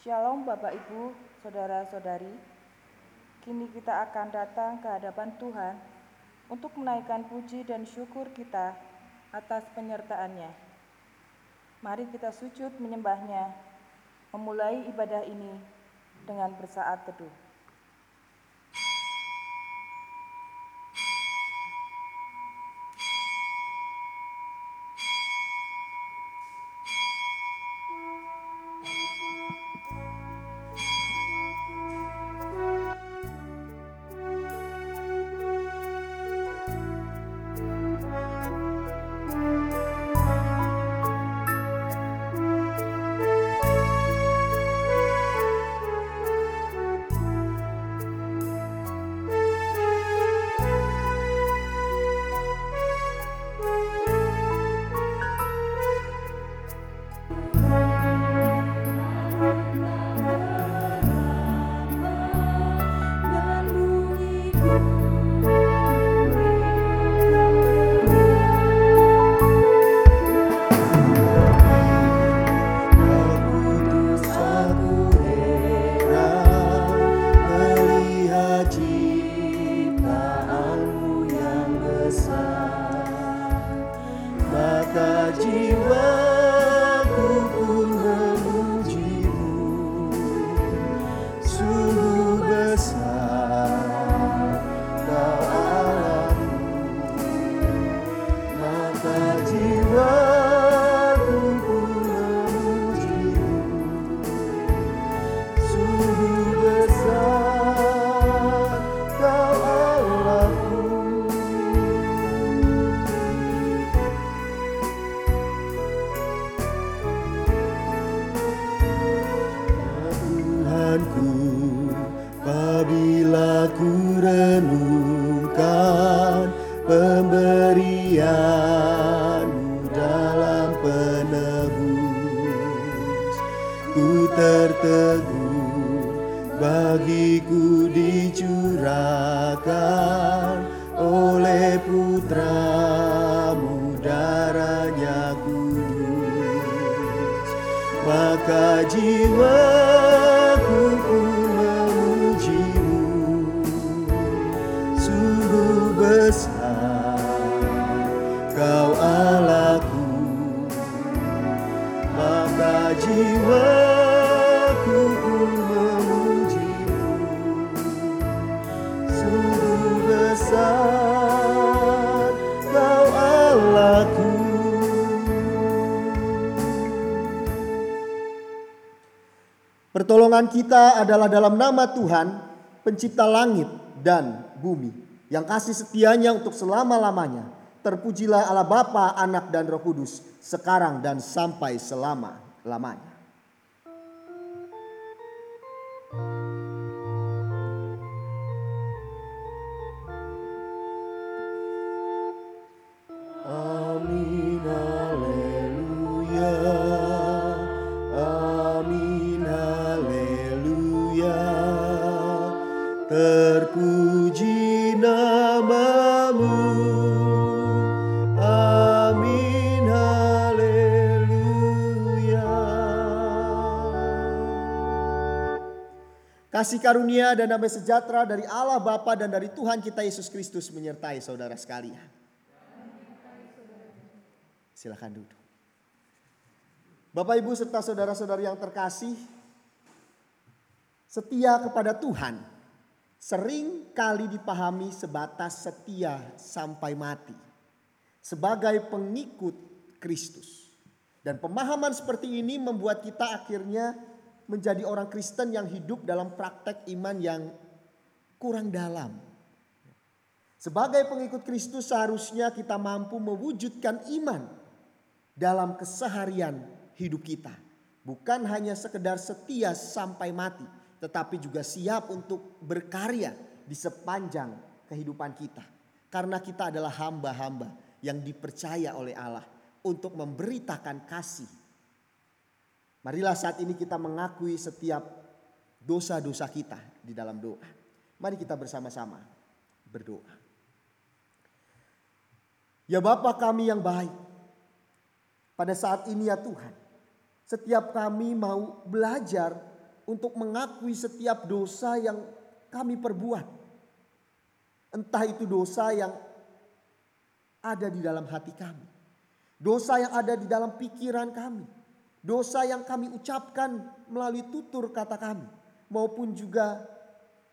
Shalom Bapak Ibu, Saudara-saudari. Kini kita akan datang ke hadapan Tuhan untuk menaikkan puji dan syukur kita atas penyertaannya. Mari kita sujud menyembahnya, memulai ibadah ini dengan bersaat teduh. Pemberianmu dalam penebus. Ku tertegun bagiku dicurahkan oleh putramu darahnya kudus. Maka jiwaku Pertolongan kita adalah dalam nama Tuhan, pencipta langit dan bumi, yang kasih setianya untuk selama-lamanya. Terpujilah Allah Bapa, Anak dan Roh Kudus, sekarang dan sampai selama-lamanya. Kasih karunia dan damai sejahtera dari Allah Bapa dan dari Tuhan kita Yesus Kristus menyertai saudara sekalian. Silakan duduk. Bapak Ibu serta saudara-saudari yang terkasih, setia kepada Tuhan sering kali dipahami sebatas setia sampai mati sebagai pengikut Kristus. Dan pemahaman seperti ini membuat kita akhirnya menjadi orang Kristen yang hidup dalam praktek iman yang kurang dalam. Sebagai pengikut Kristus seharusnya kita mampu mewujudkan iman dalam keseharian hidup kita. Bukan hanya sekedar setia sampai mati, tetapi juga siap untuk berkarya di sepanjang kehidupan kita. Karena kita adalah hamba-hamba yang dipercaya oleh Allah untuk memberitakan kasih. Marilah saat ini kita mengakui setiap dosa-dosa kita di dalam doa. Mari kita bersama-sama berdoa. Ya Bapa kami yang baik, pada saat ini ya Tuhan, setiap kami mau belajar untuk mengakui setiap dosa yang kami perbuat. Entah itu dosa yang ada di dalam hati kami. Dosa yang ada di dalam pikiran kami. Dosa yang kami ucapkan melalui tutur kata kami. Maupun juga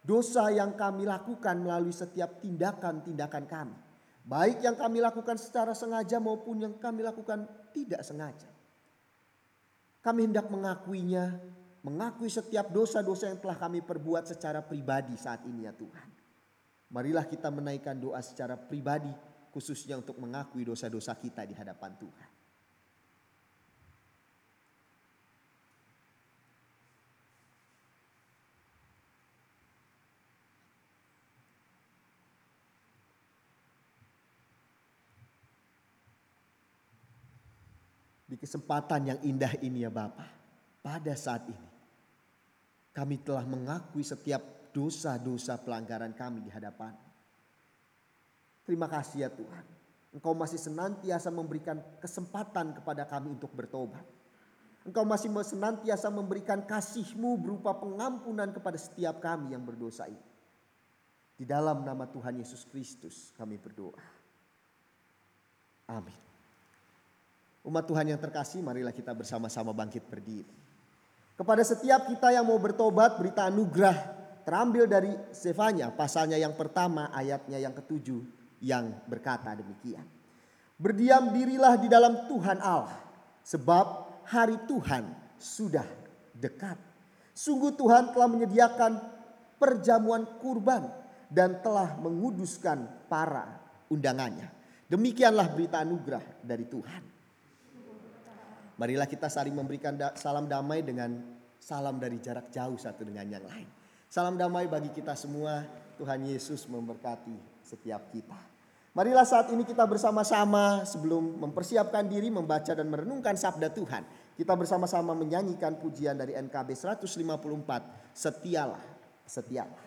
dosa yang kami lakukan melalui setiap tindakan-tindakan kami. Baik yang kami lakukan secara sengaja maupun yang kami lakukan tidak sengaja. Kami hendak mengakuinya, mengakui setiap dosa-dosa yang telah kami perbuat secara pribadi saat ini ya Tuhan. Marilah kita menaikkan doa secara pribadi khususnya untuk mengakui dosa-dosa kita di hadapan Tuhan. Di kesempatan yang indah ini ya Bapak, pada saat ini kami telah mengakui setiap dosa-dosa pelanggaran kami di hadapan. Terima kasih ya Tuhan. Engkau masih senantiasa memberikan kesempatan kepada kami untuk bertobat. Engkau masih senantiasa memberikan kasih-Mu berupa pengampunan kepada setiap kami yang berdosa ini. Di dalam nama Tuhan Yesus Kristus kami berdoa. Amin. Umat Tuhan yang terkasih, marilah kita bersama-sama bangkit berdiri. Kepada setiap kita yang mau bertobat, berita anugerah terambil dari Sefanya, pasalnya yang pertama, ayatnya yang ketujuh, yang berkata demikian. Berdiam dirilah di dalam Tuhan Allah, sebab hari Tuhan sudah dekat. Sungguh Tuhan telah menyediakan perjamuan kurban dan telah menguduskan para undangannya. Demikianlah berita anugerah dari Tuhan. Marilah kita saling memberikan salam damai dengan salam dari jarak jauh satu dengan yang lain. Salam damai bagi kita semua. Tuhan Yesus memberkati setiap kita. Marilah saat ini kita bersama-sama sebelum mempersiapkan diri membaca dan merenungkan sabda Tuhan. Kita bersama-sama menyanyikan pujian dari NKB 154. Setialah, setialah.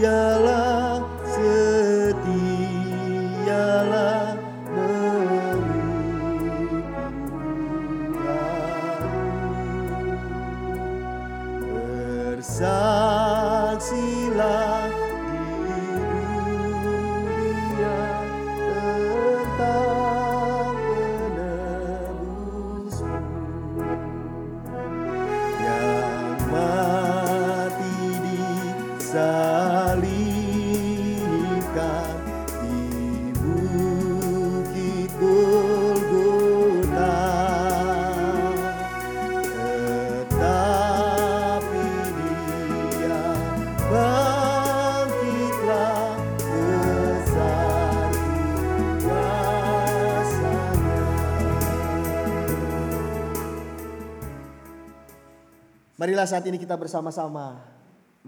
yeah. Marilah saat ini kita bersama-sama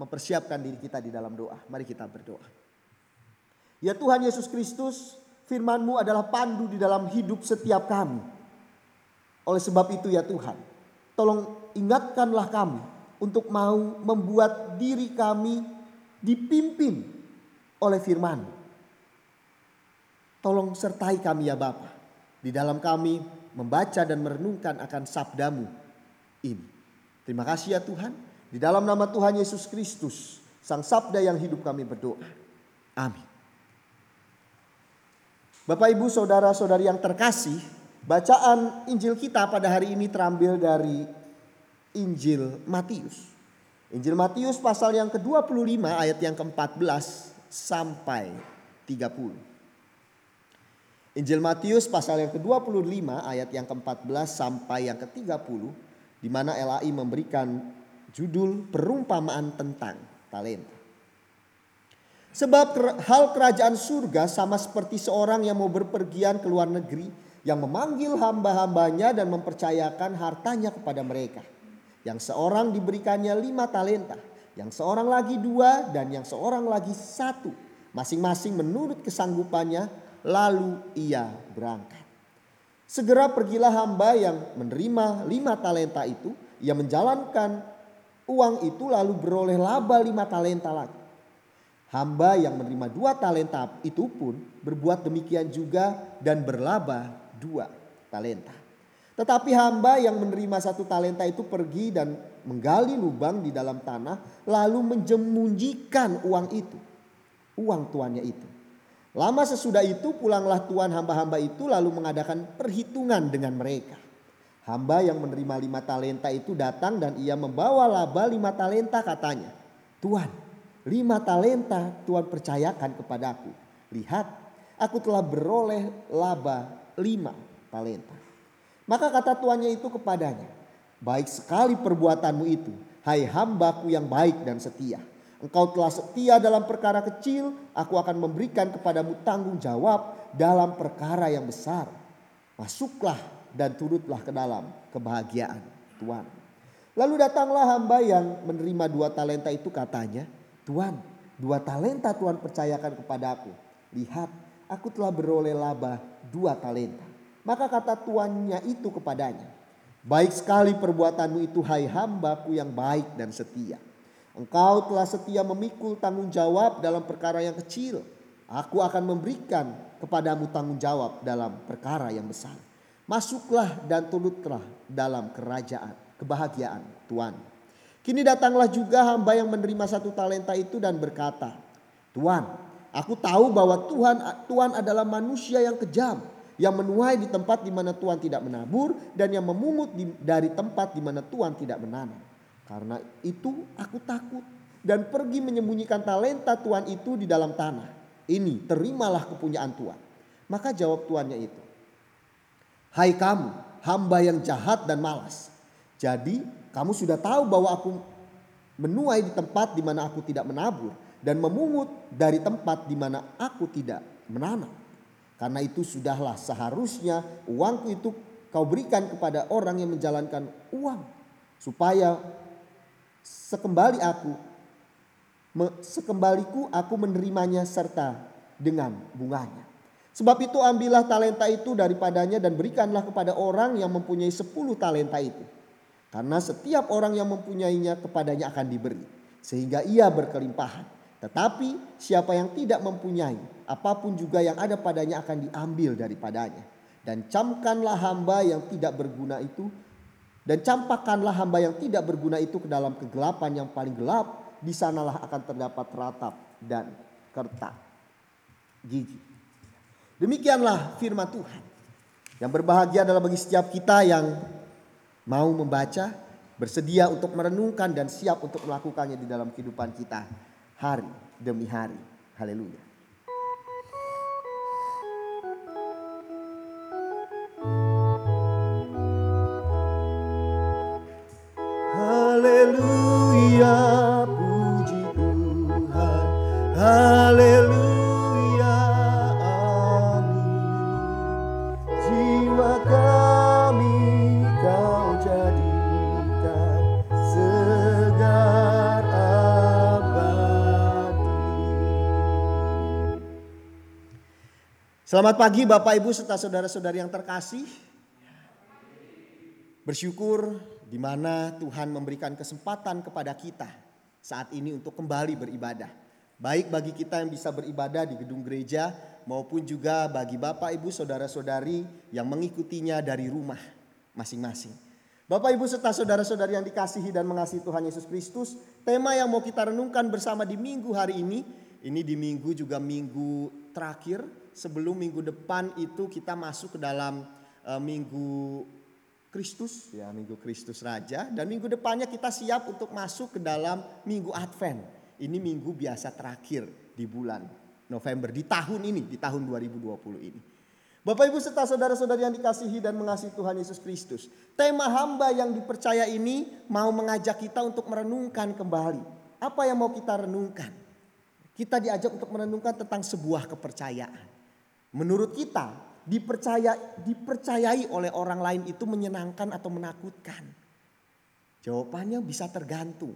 mempersiapkan diri kita di dalam doa. Mari kita berdoa. Ya Tuhan Yesus Kristus, firman-Mu adalah pandu di dalam hidup setiap kami. Oleh sebab itu ya Tuhan, tolong ingatkanlah kami untuk mau membuat diri kami dipimpin oleh firman. Tolong sertai kami ya Bapa. Di dalam kami membaca dan merenungkan akan sabdamu ini. Terima kasih ya Tuhan. Di dalam nama Tuhan Yesus Kristus, Sang Sabda yang hidup kami berdoa. Amin. Bapak Ibu Saudara-saudari yang terkasih, bacaan Injil kita pada hari ini terambil dari Injil Matius. Injil Matius pasal yang ke-25 ayat yang ke-14 sampai 30. Injil Matius pasal yang ke-25 ayat yang ke-14 sampai yang ke-30 di mana LAI memberikan judul perumpamaan tentang talenta. Sebab hal kerajaan surga sama seperti seorang yang mau berpergian ke luar negeri yang memanggil hamba-hambanya dan mempercayakan hartanya kepada mereka. Yang seorang diberikannya lima talenta, yang seorang lagi dua dan yang seorang lagi satu. Masing-masing menurut kesanggupannya lalu ia berangkat. Segera pergilah hamba yang menerima lima talenta itu. Ia menjalankan uang itu lalu beroleh laba lima talenta lagi. Hamba yang menerima dua talenta itu pun berbuat demikian juga dan berlaba dua talenta. Tetapi hamba yang menerima satu talenta itu pergi dan menggali lubang di dalam tanah lalu menjemunjikan uang itu. Uang tuannya itu. Lama sesudah itu pulanglah tuan hamba-hamba itu lalu mengadakan perhitungan dengan mereka. Hamba yang menerima lima talenta itu datang dan ia membawa laba lima talenta katanya. Tuan Lima talenta Tuhan percayakan kepadaku. Lihat, aku telah beroleh laba lima talenta. Maka kata tuannya itu kepadanya, baik sekali perbuatanmu itu, hai hambaku yang baik dan setia. Engkau telah setia dalam perkara kecil, aku akan memberikan kepadamu tanggung jawab dalam perkara yang besar. Masuklah dan turutlah ke dalam kebahagiaan Tuhan. Lalu datanglah hamba yang menerima dua talenta itu katanya, Tuhan, dua talenta Tuhan percayakan kepadaku. Lihat, aku telah beroleh laba dua talenta. Maka kata tuannya itu kepadanya, baik sekali perbuatanmu itu hai hambaku yang baik dan setia. Engkau telah setia memikul tanggung jawab dalam perkara yang kecil. Aku akan memberikan kepadamu tanggung jawab dalam perkara yang besar. Masuklah dan turutlah dalam kerajaan kebahagiaan Tuhan. Kini datanglah juga hamba yang menerima satu talenta itu dan berkata, Tuhan, aku tahu bahwa Tuhan Tuhan adalah manusia yang kejam, yang menuai di tempat di mana Tuhan tidak menabur dan yang memungut dari tempat di mana Tuhan tidak menanam. Karena itu aku takut dan pergi menyembunyikan talenta Tuhan itu di dalam tanah. Ini terimalah kepunyaan Tuhan. Maka jawab tuannya itu, Hai kamu, hamba yang jahat dan malas. Jadi kamu sudah tahu bahwa aku menuai di tempat di mana aku tidak menabur dan memungut dari tempat di mana aku tidak menanam. Karena itu sudahlah seharusnya uangku itu kau berikan kepada orang yang menjalankan uang supaya sekembali aku sekembaliku aku menerimanya serta dengan bunganya. Sebab itu ambillah talenta itu daripadanya dan berikanlah kepada orang yang mempunyai sepuluh talenta itu. Karena setiap orang yang mempunyainya kepadanya akan diberi. Sehingga ia berkelimpahan. Tetapi siapa yang tidak mempunyai, apa pun juga yang ada padanya akan diambil daripadanya. Dan camkanlah hamba yang tidak berguna itu. Dan campakkanlah hamba yang tidak berguna itu ke dalam kegelapan yang paling gelap. Di sanalah akan terdapat ratap dan kertak gigi. Demikianlah firman Tuhan. Yang berbahagia adalah bagi setiap kita yang mau membaca, bersedia untuk merenungkan dan siap untuk melakukannya di dalam kehidupan kita hari demi hari. Haleluya. Selamat pagi Bapak Ibu serta saudara-saudari yang terkasih. Bersyukur di mana Tuhan memberikan kesempatan kepada kita saat ini untuk kembali beribadah. Baik bagi kita yang bisa beribadah di gedung gereja maupun juga bagi Bapak Ibu saudara-saudari yang mengikutinya dari rumah masing-masing. Bapak Ibu serta saudara-saudari yang dikasihi dan mengasihi Tuhan Yesus Kristus, tema yang mau kita renungkan bersama di minggu hari ini, ini di minggu juga minggu terakhir sebelum minggu depan itu kita masuk ke dalam uh, minggu Kristus, ya minggu Kristus Raja dan minggu depannya kita siap untuk masuk ke dalam minggu Advent. Ini minggu biasa terakhir di bulan November di tahun ini, di tahun 2020 ini. Bapak Ibu serta saudara-saudari yang dikasihi dan mengasihi Tuhan Yesus Kristus. Tema hamba yang dipercaya ini mau mengajak kita untuk merenungkan kembali. Apa yang mau kita renungkan? Kita diajak untuk merenungkan tentang sebuah kepercayaan. Menurut kita, dipercaya dipercayai oleh orang lain itu menyenangkan atau menakutkan? Jawabannya bisa tergantung.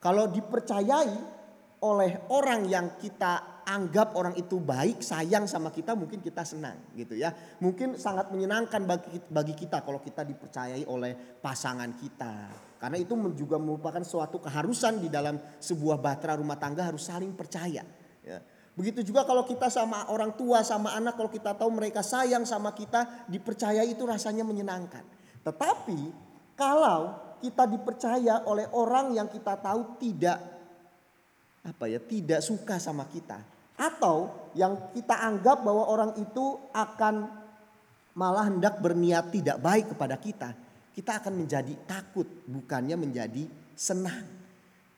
Kalau dipercayai oleh orang yang kita anggap orang itu baik, sayang sama kita, mungkin kita senang gitu ya. Mungkin sangat menyenangkan bagi bagi kita kalau kita dipercayai oleh pasangan kita. Karena itu juga merupakan suatu keharusan di dalam sebuah batra rumah tangga harus saling percaya. Ya. Begitu juga kalau kita sama orang tua, sama anak, kalau kita tahu mereka sayang sama kita, dipercaya itu rasanya menyenangkan. Tetapi kalau kita dipercaya oleh orang yang kita tahu tidak apa ya, tidak suka sama kita, atau yang kita anggap bahwa orang itu akan malah hendak berniat tidak baik kepada kita, kita akan menjadi takut bukannya menjadi senang.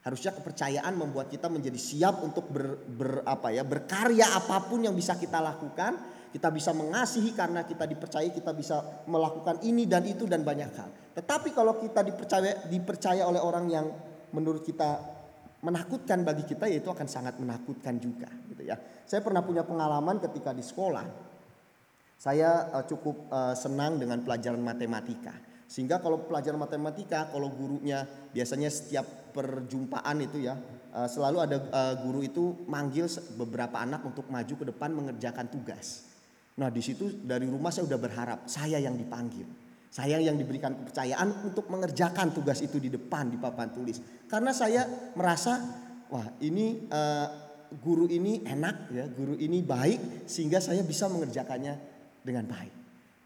Harusnya kepercayaan membuat kita menjadi siap untuk ber, ber, apa ya, berkarya apa pun yang bisa kita lakukan. Kita bisa mengasihi karena kita dipercaya kita bisa melakukan ini dan itu dan banyak hal. Tetapi kalau kita dipercaya dipercaya oleh orang yang menurut kita menakutkan bagi kita yaitu akan sangat menakutkan juga gitu ya. Saya pernah punya pengalaman ketika di sekolah. Saya uh, cukup uh, senang dengan pelajaran matematika. Sehingga kalau pelajaran matematika kalau gurunya biasanya setiap perjumpaan itu ya uh, selalu ada uh, guru itu manggil beberapa anak untuk maju ke depan mengerjakan tugas. Nah, di situ dari rumah saya udah berharap saya yang dipanggil. Saya yang diberikan kepercayaan untuk mengerjakan tugas itu di depan di papan tulis. Karena saya merasa wah ini uh, guru ini enak ya, guru ini baik sehingga saya bisa mengerjakannya dengan baik.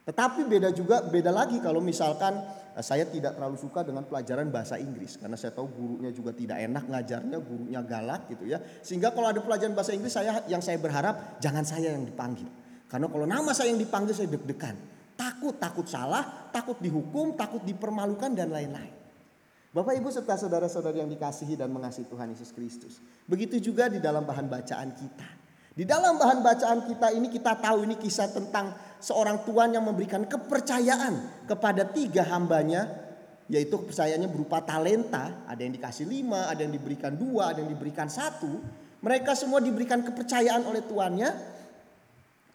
Tetapi beda juga beda lagi kalau misalkan uh, saya tidak terlalu suka dengan pelajaran bahasa Inggris karena saya tahu gurunya juga tidak enak ngajarnya, gurunya galak gitu ya. Sehingga kalau ada pelajaran bahasa Inggris saya yang saya berharap jangan saya yang dipanggil. Karena kalau nama saya yang dipanggil saya deg-degan. Takut, takut salah, takut dihukum, takut dipermalukan dan lain-lain. Bapak Ibu serta saudara-saudari yang dikasihi dan mengasihi Tuhan Yesus Kristus. Begitu juga di dalam bahan bacaan kita. Di dalam bahan bacaan kita ini kita tahu ini kisah tentang seorang tuan yang memberikan kepercayaan kepada tiga hambanya. Yaitu kepercayaannya berupa talenta. Ada yang dikasih lima, ada yang diberikan dua, ada yang diberikan satu. Mereka semua diberikan kepercayaan oleh tuannya.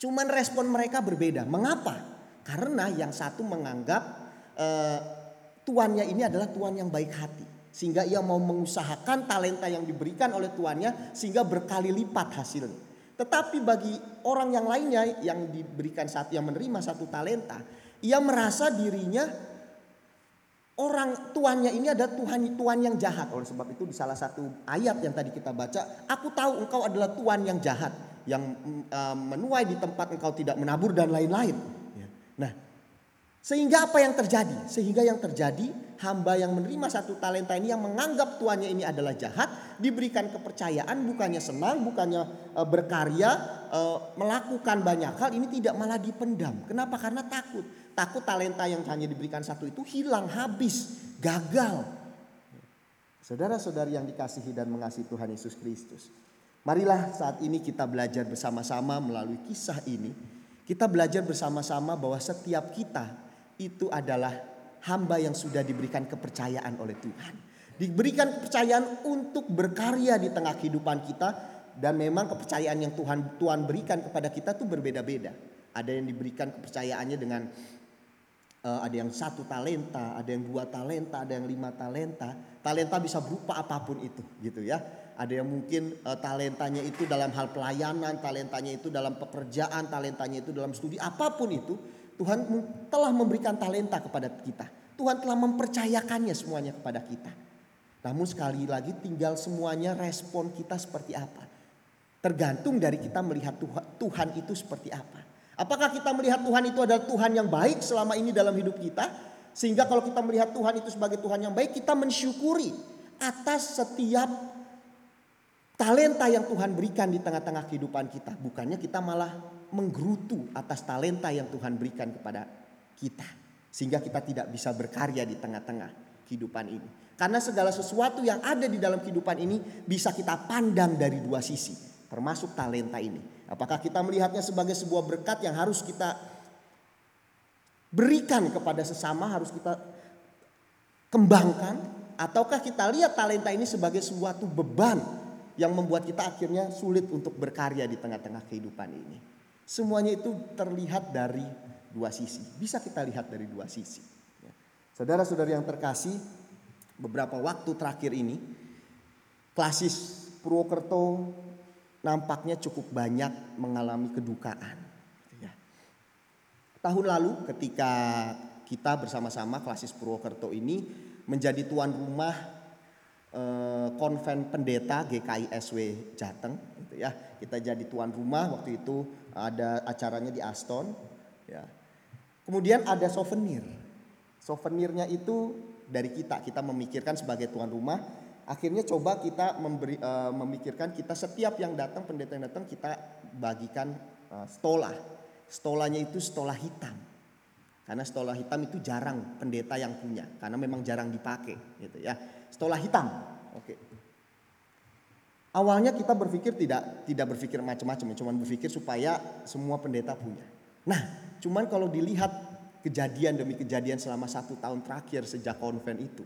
Cuman respon mereka berbeda. Mengapa? Karena yang satu menganggap uh, tuannya ini adalah tuan yang baik hati. Sehingga ia mau mengusahakan talenta yang diberikan oleh tuannya sehingga berkali lipat hasilnya. Tetapi bagi orang yang lainnya yang diberikan satu yang menerima satu talenta, ia merasa dirinya orang tuannya ini ada Tuhan tuan yang jahat. Oleh sebab itu di salah satu ayat yang tadi kita baca, aku tahu engkau adalah tuan yang jahat, yang uh, menuai di tempat engkau tidak menabur dan lain-lain. Nah, sehingga apa yang terjadi? Sehingga yang terjadi hamba yang menerima satu talenta ini yang menganggap tuannya ini adalah jahat diberikan kepercayaan bukannya senang, bukannya e, berkarya, e, melakukan banyak hal ini tidak malah dipendam. Kenapa? Karena takut. Takut talenta yang hanya diberikan satu itu hilang, habis, gagal. Saudara-saudari yang dikasihi dan mengasihi Tuhan Yesus Kristus. Marilah saat ini kita belajar bersama-sama melalui kisah ini kita belajar bersama-sama bahwa setiap kita itu adalah hamba yang sudah diberikan kepercayaan oleh Tuhan. Diberikan kepercayaan untuk berkarya di tengah kehidupan kita dan memang kepercayaan yang Tuhan Tuhan berikan kepada kita tuh berbeda-beda. Ada yang diberikan kepercayaannya dengan uh, ada yang satu talenta, ada yang dua talenta, ada yang lima talenta. Talenta bisa berupa apa pun itu, gitu ya ada yang mungkin uh, talentanya itu dalam hal pelayanan, talentanya itu dalam pekerjaan, talentanya itu dalam studi, apa pun itu, Tuhan telah memberikan talenta kepada kita. Tuhan telah mempercayakannya semuanya kepada kita. Namun sekali lagi tinggal semuanya respon kita seperti apa. Tergantung dari kita melihat Tuhan, itu seperti apa. Apakah kita melihat Tuhan itu adalah Tuhan yang baik selama ini dalam hidup kita? Sehingga kalau kita melihat Tuhan itu sebagai Tuhan yang baik, kita mensyukuri atas setiap talenta yang Tuhan berikan di tengah-tengah kehidupan kita. Bukannya kita malah menggerutu atas talenta yang Tuhan berikan kepada kita. Sehingga kita tidak bisa berkarya di tengah-tengah kehidupan ini. Karena segala sesuatu yang ada di dalam kehidupan ini bisa kita pandang dari dua sisi. Termasuk talenta ini. Apakah kita melihatnya sebagai sebuah berkat yang harus kita berikan kepada sesama harus kita kembangkan ataukah kita lihat talenta ini sebagai suatu beban yang membuat kita akhirnya sulit untuk berkarya di tengah-tengah kehidupan ini. Semuanya itu terlihat dari dua sisi. Bisa kita lihat dari dua sisi. Ya. Saudara-saudara yang terkasih, beberapa waktu terakhir ini, klasis Purwokerto nampaknya cukup banyak mengalami kedukaan. Tahun lalu ketika kita bersama-sama klasis Purwokerto ini menjadi tuan rumah eh, konven pendeta GKISW Jateng gitu ya. Kita jadi tuan rumah waktu itu ada acaranya di Aston ya. Kemudian ada souvenir. Souvenirnya itu dari kita, kita memikirkan sebagai tuan rumah akhirnya coba kita memberi, uh, memikirkan kita setiap yang datang pendeta yang datang kita bagikan uh, stola Stolanya itu stola hitam. Karena stola hitam itu jarang pendeta yang punya. Karena memang jarang dipakai gitu ya. Stola hitam. Oke. Awalnya kita berpikir tidak tidak berpikir macam-macam, cuma berpikir supaya semua pendeta punya. Nah, cuman kalau dilihat kejadian demi kejadian selama satu tahun terakhir sejak konven itu,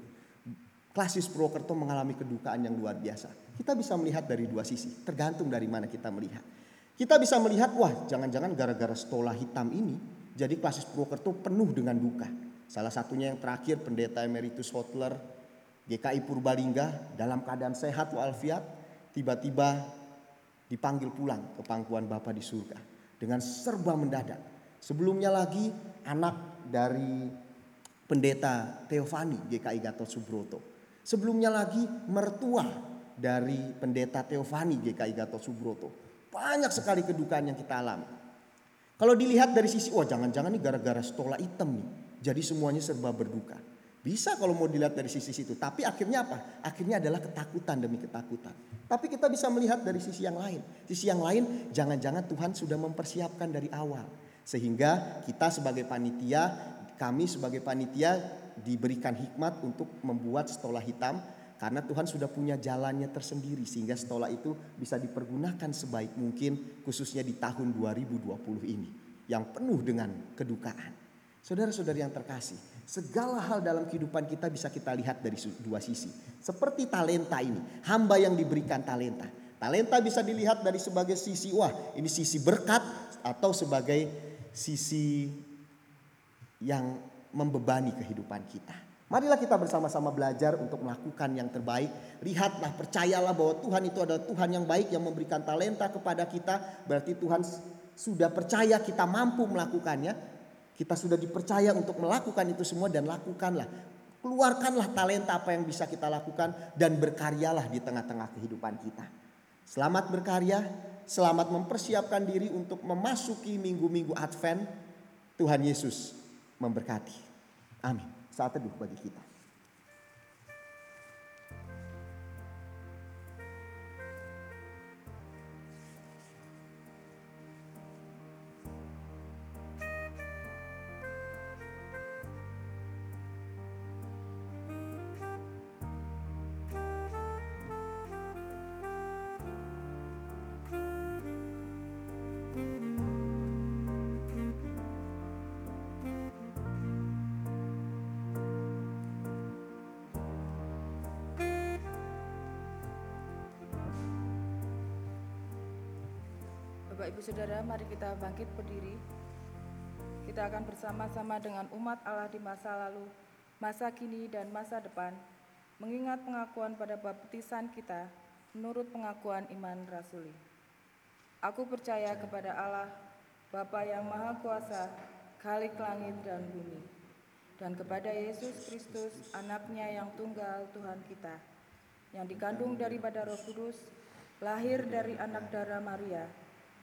klasis Purwokerto mengalami kedukaan yang luar biasa. Kita bisa melihat dari dua sisi, tergantung dari mana kita melihat. Kita bisa melihat, wah jangan-jangan gara-gara stola hitam ini, jadi klasis Purwokerto penuh dengan duka. Salah satunya yang terakhir pendeta emeritus Hotler, GKI Purbalingga dalam keadaan sehat walafiat, tiba-tiba dipanggil pulang ke pangkuan Bapa di surga. Dengan serba mendadak. Sebelumnya lagi anak dari pendeta Teofani GKI Gatot Subroto. Sebelumnya lagi mertua dari pendeta Teofani GKI Gatot Subroto banyak sekali kedukaan yang kita alami. Kalau dilihat dari sisi, wah jangan-jangan nih gara-gara stola hitam nih. Jadi semuanya serba berduka. Bisa kalau mau dilihat dari sisi situ. Tapi akhirnya apa? Akhirnya adalah ketakutan demi ketakutan. Tapi kita bisa melihat dari sisi yang lain. Sisi yang lain, jangan-jangan Tuhan sudah mempersiapkan dari awal. Sehingga kita sebagai panitia, kami sebagai panitia diberikan hikmat untuk membuat stola hitam karena Tuhan sudah punya jalannya tersendiri sehingga setelah itu bisa dipergunakan sebaik mungkin khususnya di tahun 2020 ini yang penuh dengan kedukaan. Saudara-saudari yang terkasih, segala hal dalam kehidupan kita bisa kita lihat dari dua sisi. Seperti talenta ini, hamba yang diberikan talenta. Talenta bisa dilihat dari sebagai sisi wah, ini sisi berkat atau sebagai sisi yang membebani kehidupan kita. Marilah kita bersama-sama belajar untuk melakukan yang terbaik. Lihatlah, percayalah bahwa Tuhan itu adalah Tuhan yang baik yang memberikan talenta kepada kita. Berarti Tuhan sudah percaya kita mampu melakukannya. Kita sudah dipercaya untuk melakukan itu semua dan lakukanlah. Keluarkanlah talenta apa yang bisa kita lakukan dan berkaryalah di tengah-tengah kehidupan kita. Selamat berkarya, selamat mempersiapkan diri untuk memasuki minggu-minggu Advent. Tuhan Yesus memberkati. Amin saat teduh bagi kita. Saudara, mari kita bangkit berdiri. Kita akan bersama-sama dengan umat Allah di masa lalu, masa kini dan masa depan, mengingat pengakuan pada baptisan kita menurut pengakuan iman rasuli. Aku percaya kepada Allah, Bapa yang Maha Kuasa, Khalik langit dan bumi, dan kepada Yesus Kristus, anaknya yang tunggal Tuhan kita, yang dikandung daripada roh kudus, lahir dari anak darah Maria,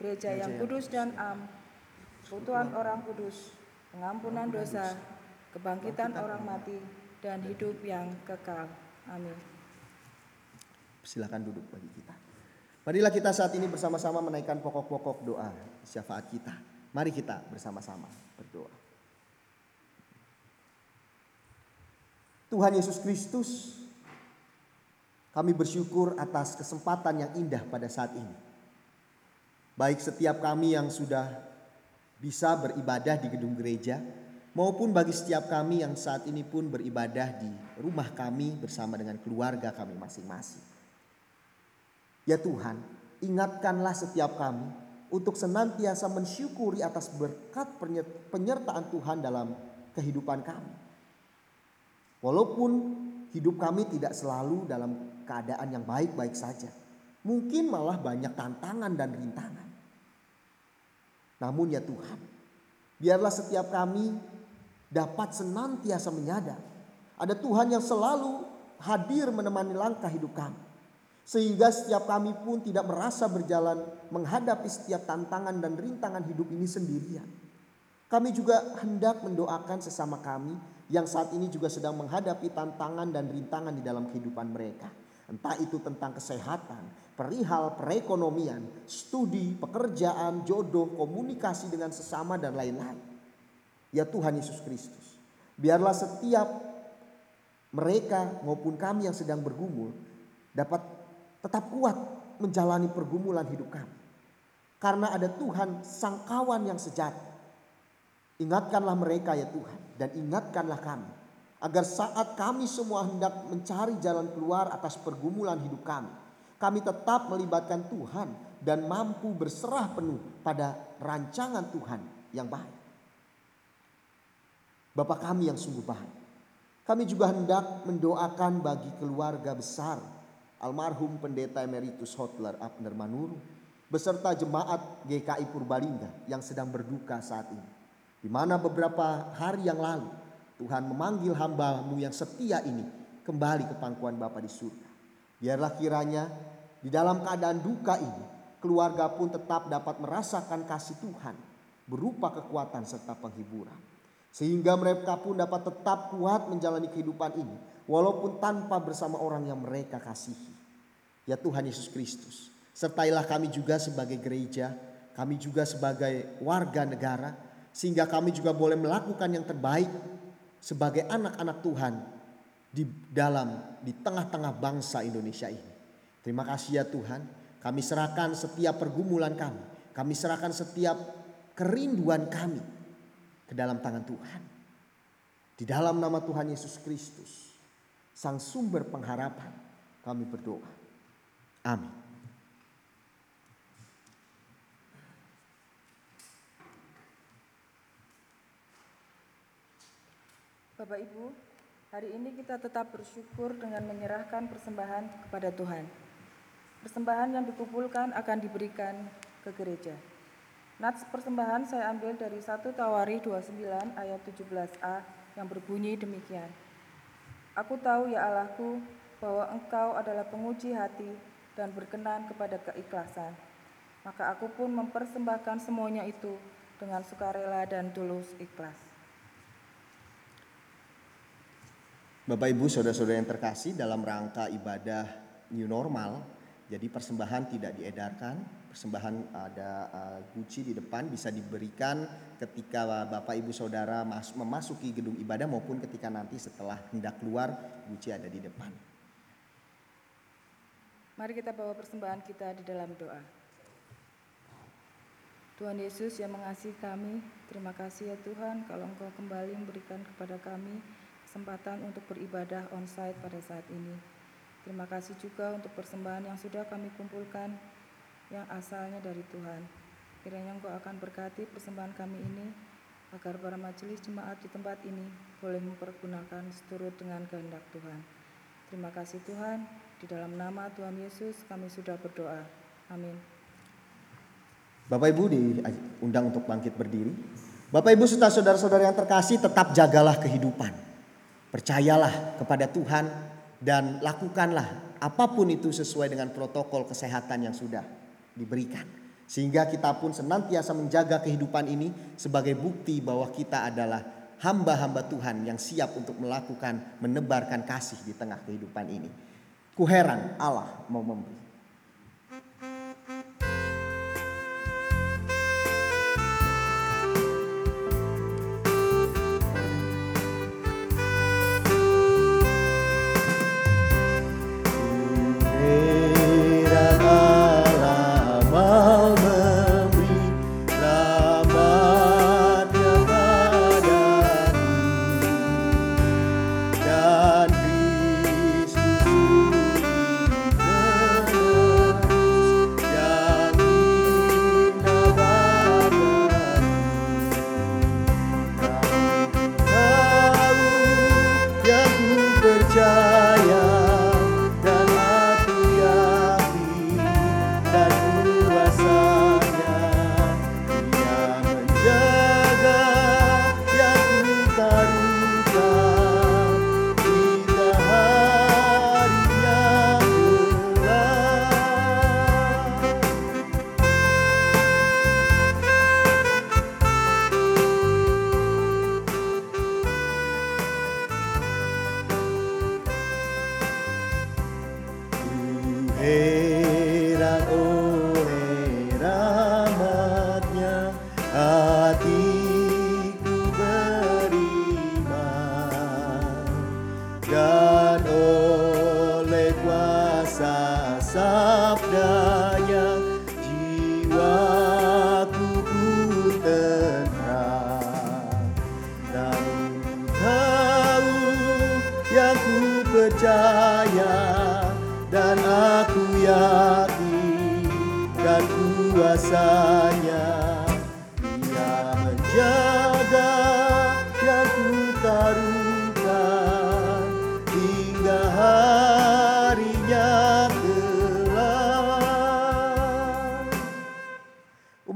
gereja yang kudus dan am, persekutuan orang kudus, pengampunan dosa, kebangkitan orang mati, dan hidup yang kekal. Amin. Silakan duduk bagi kita. Marilah kita saat ini bersama-sama menaikkan pokok-pokok doa syafaat kita. Mari kita bersama-sama berdoa. Tuhan Yesus Kristus, kami bersyukur atas kesempatan yang indah pada saat ini. Baik setiap kami yang sudah bisa beribadah di gedung gereja, maupun bagi setiap kami yang saat ini pun beribadah di rumah kami bersama dengan keluarga kami masing-masing. Ya Tuhan, ingatkanlah setiap kami untuk senantiasa mensyukuri atas berkat penyertaan Tuhan dalam kehidupan kami. Walaupun hidup kami tidak selalu dalam keadaan yang baik-baik saja. Mungkin malah banyak tantangan dan rintangan. Namun ya Tuhan, biarlah setiap kami dapat senantiasa menyadar ada Tuhan yang selalu hadir menemani langkah hidup kami. Sehingga setiap kami pun tidak merasa berjalan menghadapi setiap tantangan dan rintangan hidup ini sendirian. Kami juga hendak mendoakan sesama kami yang saat ini juga sedang menghadapi tantangan dan rintangan di dalam kehidupan mereka. Entah itu tentang kesehatan, perihal perekonomian, studi, pekerjaan, jodoh, komunikasi dengan sesama dan lain-lain. Ya Tuhan Yesus Kristus, biarlah setiap mereka maupun kami yang sedang bergumul dapat tetap kuat menjalani pergumulan hidup kami. Karena ada Tuhan sang kawan yang sejati. Ingatkanlah mereka ya Tuhan dan ingatkanlah kami agar saat kami semua hendak mencari jalan keluar atas pergumulan hidup kami, kami tetap melibatkan Tuhan dan mampu berserah penuh pada rancangan Tuhan yang baik. Bapak kami yang sungguh baik, kami juga hendak mendoakan bagi keluarga besar almarhum pendeta emeritus Hotler Abner Manuru beserta jemaat GKI Purbalingga yang sedang berduka saat ini. Di mana beberapa hari yang lalu Tuhan memanggil hambamu yang setia ini kembali ke pangkuan Bapa di surga. Biarlah kiranya di dalam keadaan duka ini keluarga pun tetap dapat merasakan kasih Tuhan berupa kekuatan serta penghiburan. Sehingga mereka pun dapat tetap kuat menjalani kehidupan ini walaupun tanpa bersama orang yang mereka kasihi. Ya Tuhan Yesus Kristus, sertailah kami juga sebagai gereja, kami juga sebagai warga negara sehingga kami juga boleh melakukan yang terbaik sebagai anak-anak Tuhan di dalam di tengah-tengah bangsa Indonesia ini. Terima kasih ya Tuhan, kami serahkan setiap pergumulan kami, kami serahkan setiap kerinduan kami ke dalam tangan Tuhan. Di dalam nama Tuhan Yesus Kristus, Sang sumber pengharapan, kami berdoa. Amin. Bapak Ibu, hari ini kita tetap bersyukur dengan menyerahkan persembahan kepada Tuhan. Persembahan yang dikumpulkan akan diberikan ke gereja. Nats persembahan saya ambil dari 1 Tawari 29 ayat 17a yang berbunyi demikian. Aku tahu ya Allahku bahwa Engkau adalah penguji hati dan berkenan kepada keikhlasan. Maka aku pun mempersembahkan semuanya itu dengan sukarela dan tulus ikhlas. Bapak Ibu saudara-saudara yang terkasih dalam rangka ibadah new normal jadi persembahan tidak diedarkan persembahan ada guci di depan bisa diberikan ketika Bapak Ibu Saudara mas memasuki gedung ibadah maupun ketika nanti setelah hendak keluar guci ada di depan. Mari kita bawa persembahan kita di dalam doa. Tuhan Yesus yang mengasihi kami, terima kasih ya Tuhan kalau Engkau kembali memberikan kepada kami kesempatan untuk beribadah on-site pada saat ini. Terima kasih juga untuk persembahan yang sudah kami kumpulkan yang asalnya dari Tuhan. Kiranya Engkau akan berkati persembahan kami ini agar para majelis jemaat di tempat ini boleh mempergunakan seturut dengan kehendak Tuhan. Terima kasih Tuhan, di dalam nama Tuhan Yesus kami sudah berdoa. Amin. Bapak Ibu diundang untuk bangkit berdiri. Bapak Ibu serta saudara-saudara yang terkasih tetap jagalah kehidupan. Percayalah kepada Tuhan dan lakukanlah apa pun itu sesuai dengan protokol kesehatan yang sudah diberikan. Sehingga kita pun senantiasa menjaga kehidupan ini sebagai bukti bahwa kita adalah hamba-hamba Tuhan yang siap untuk melakukan menebarkan kasih di tengah kehidupan ini. Kuheran Allah mau memberi. sabdanya jiwaku pun tenang. Dan tahu yang ku percaya dan aku yakin dan kuasanya.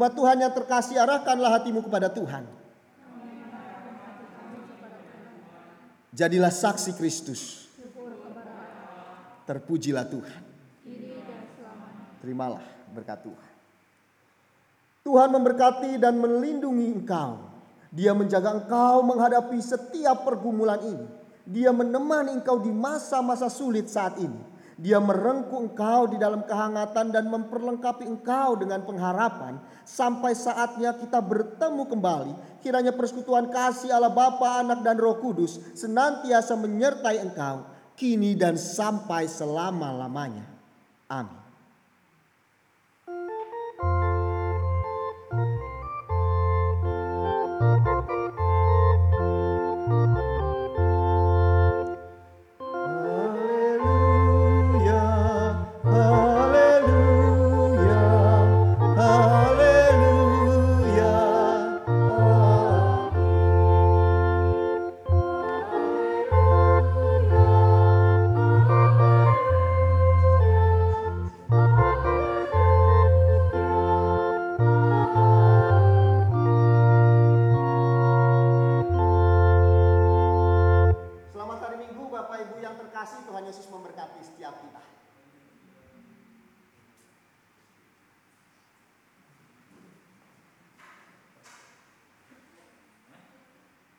Umat Tuhan yang terkasih arahkanlah hatimu kepada Tuhan. Jadilah saksi Kristus. Terpujilah Tuhan. Terimalah berkat Tuhan. Tuhan memberkati dan melindungi engkau. Dia menjaga engkau menghadapi setiap pergumulan ini. Dia menemani engkau di masa-masa sulit saat ini. Dia merengkuh engkau di dalam kehangatan dan memperlengkapi engkau dengan pengharapan sampai saatnya kita bertemu kembali. Kiranya persekutuan kasih Allah Bapa, Anak dan Roh Kudus senantiasa menyertai engkau kini dan sampai selama-lamanya. Amin.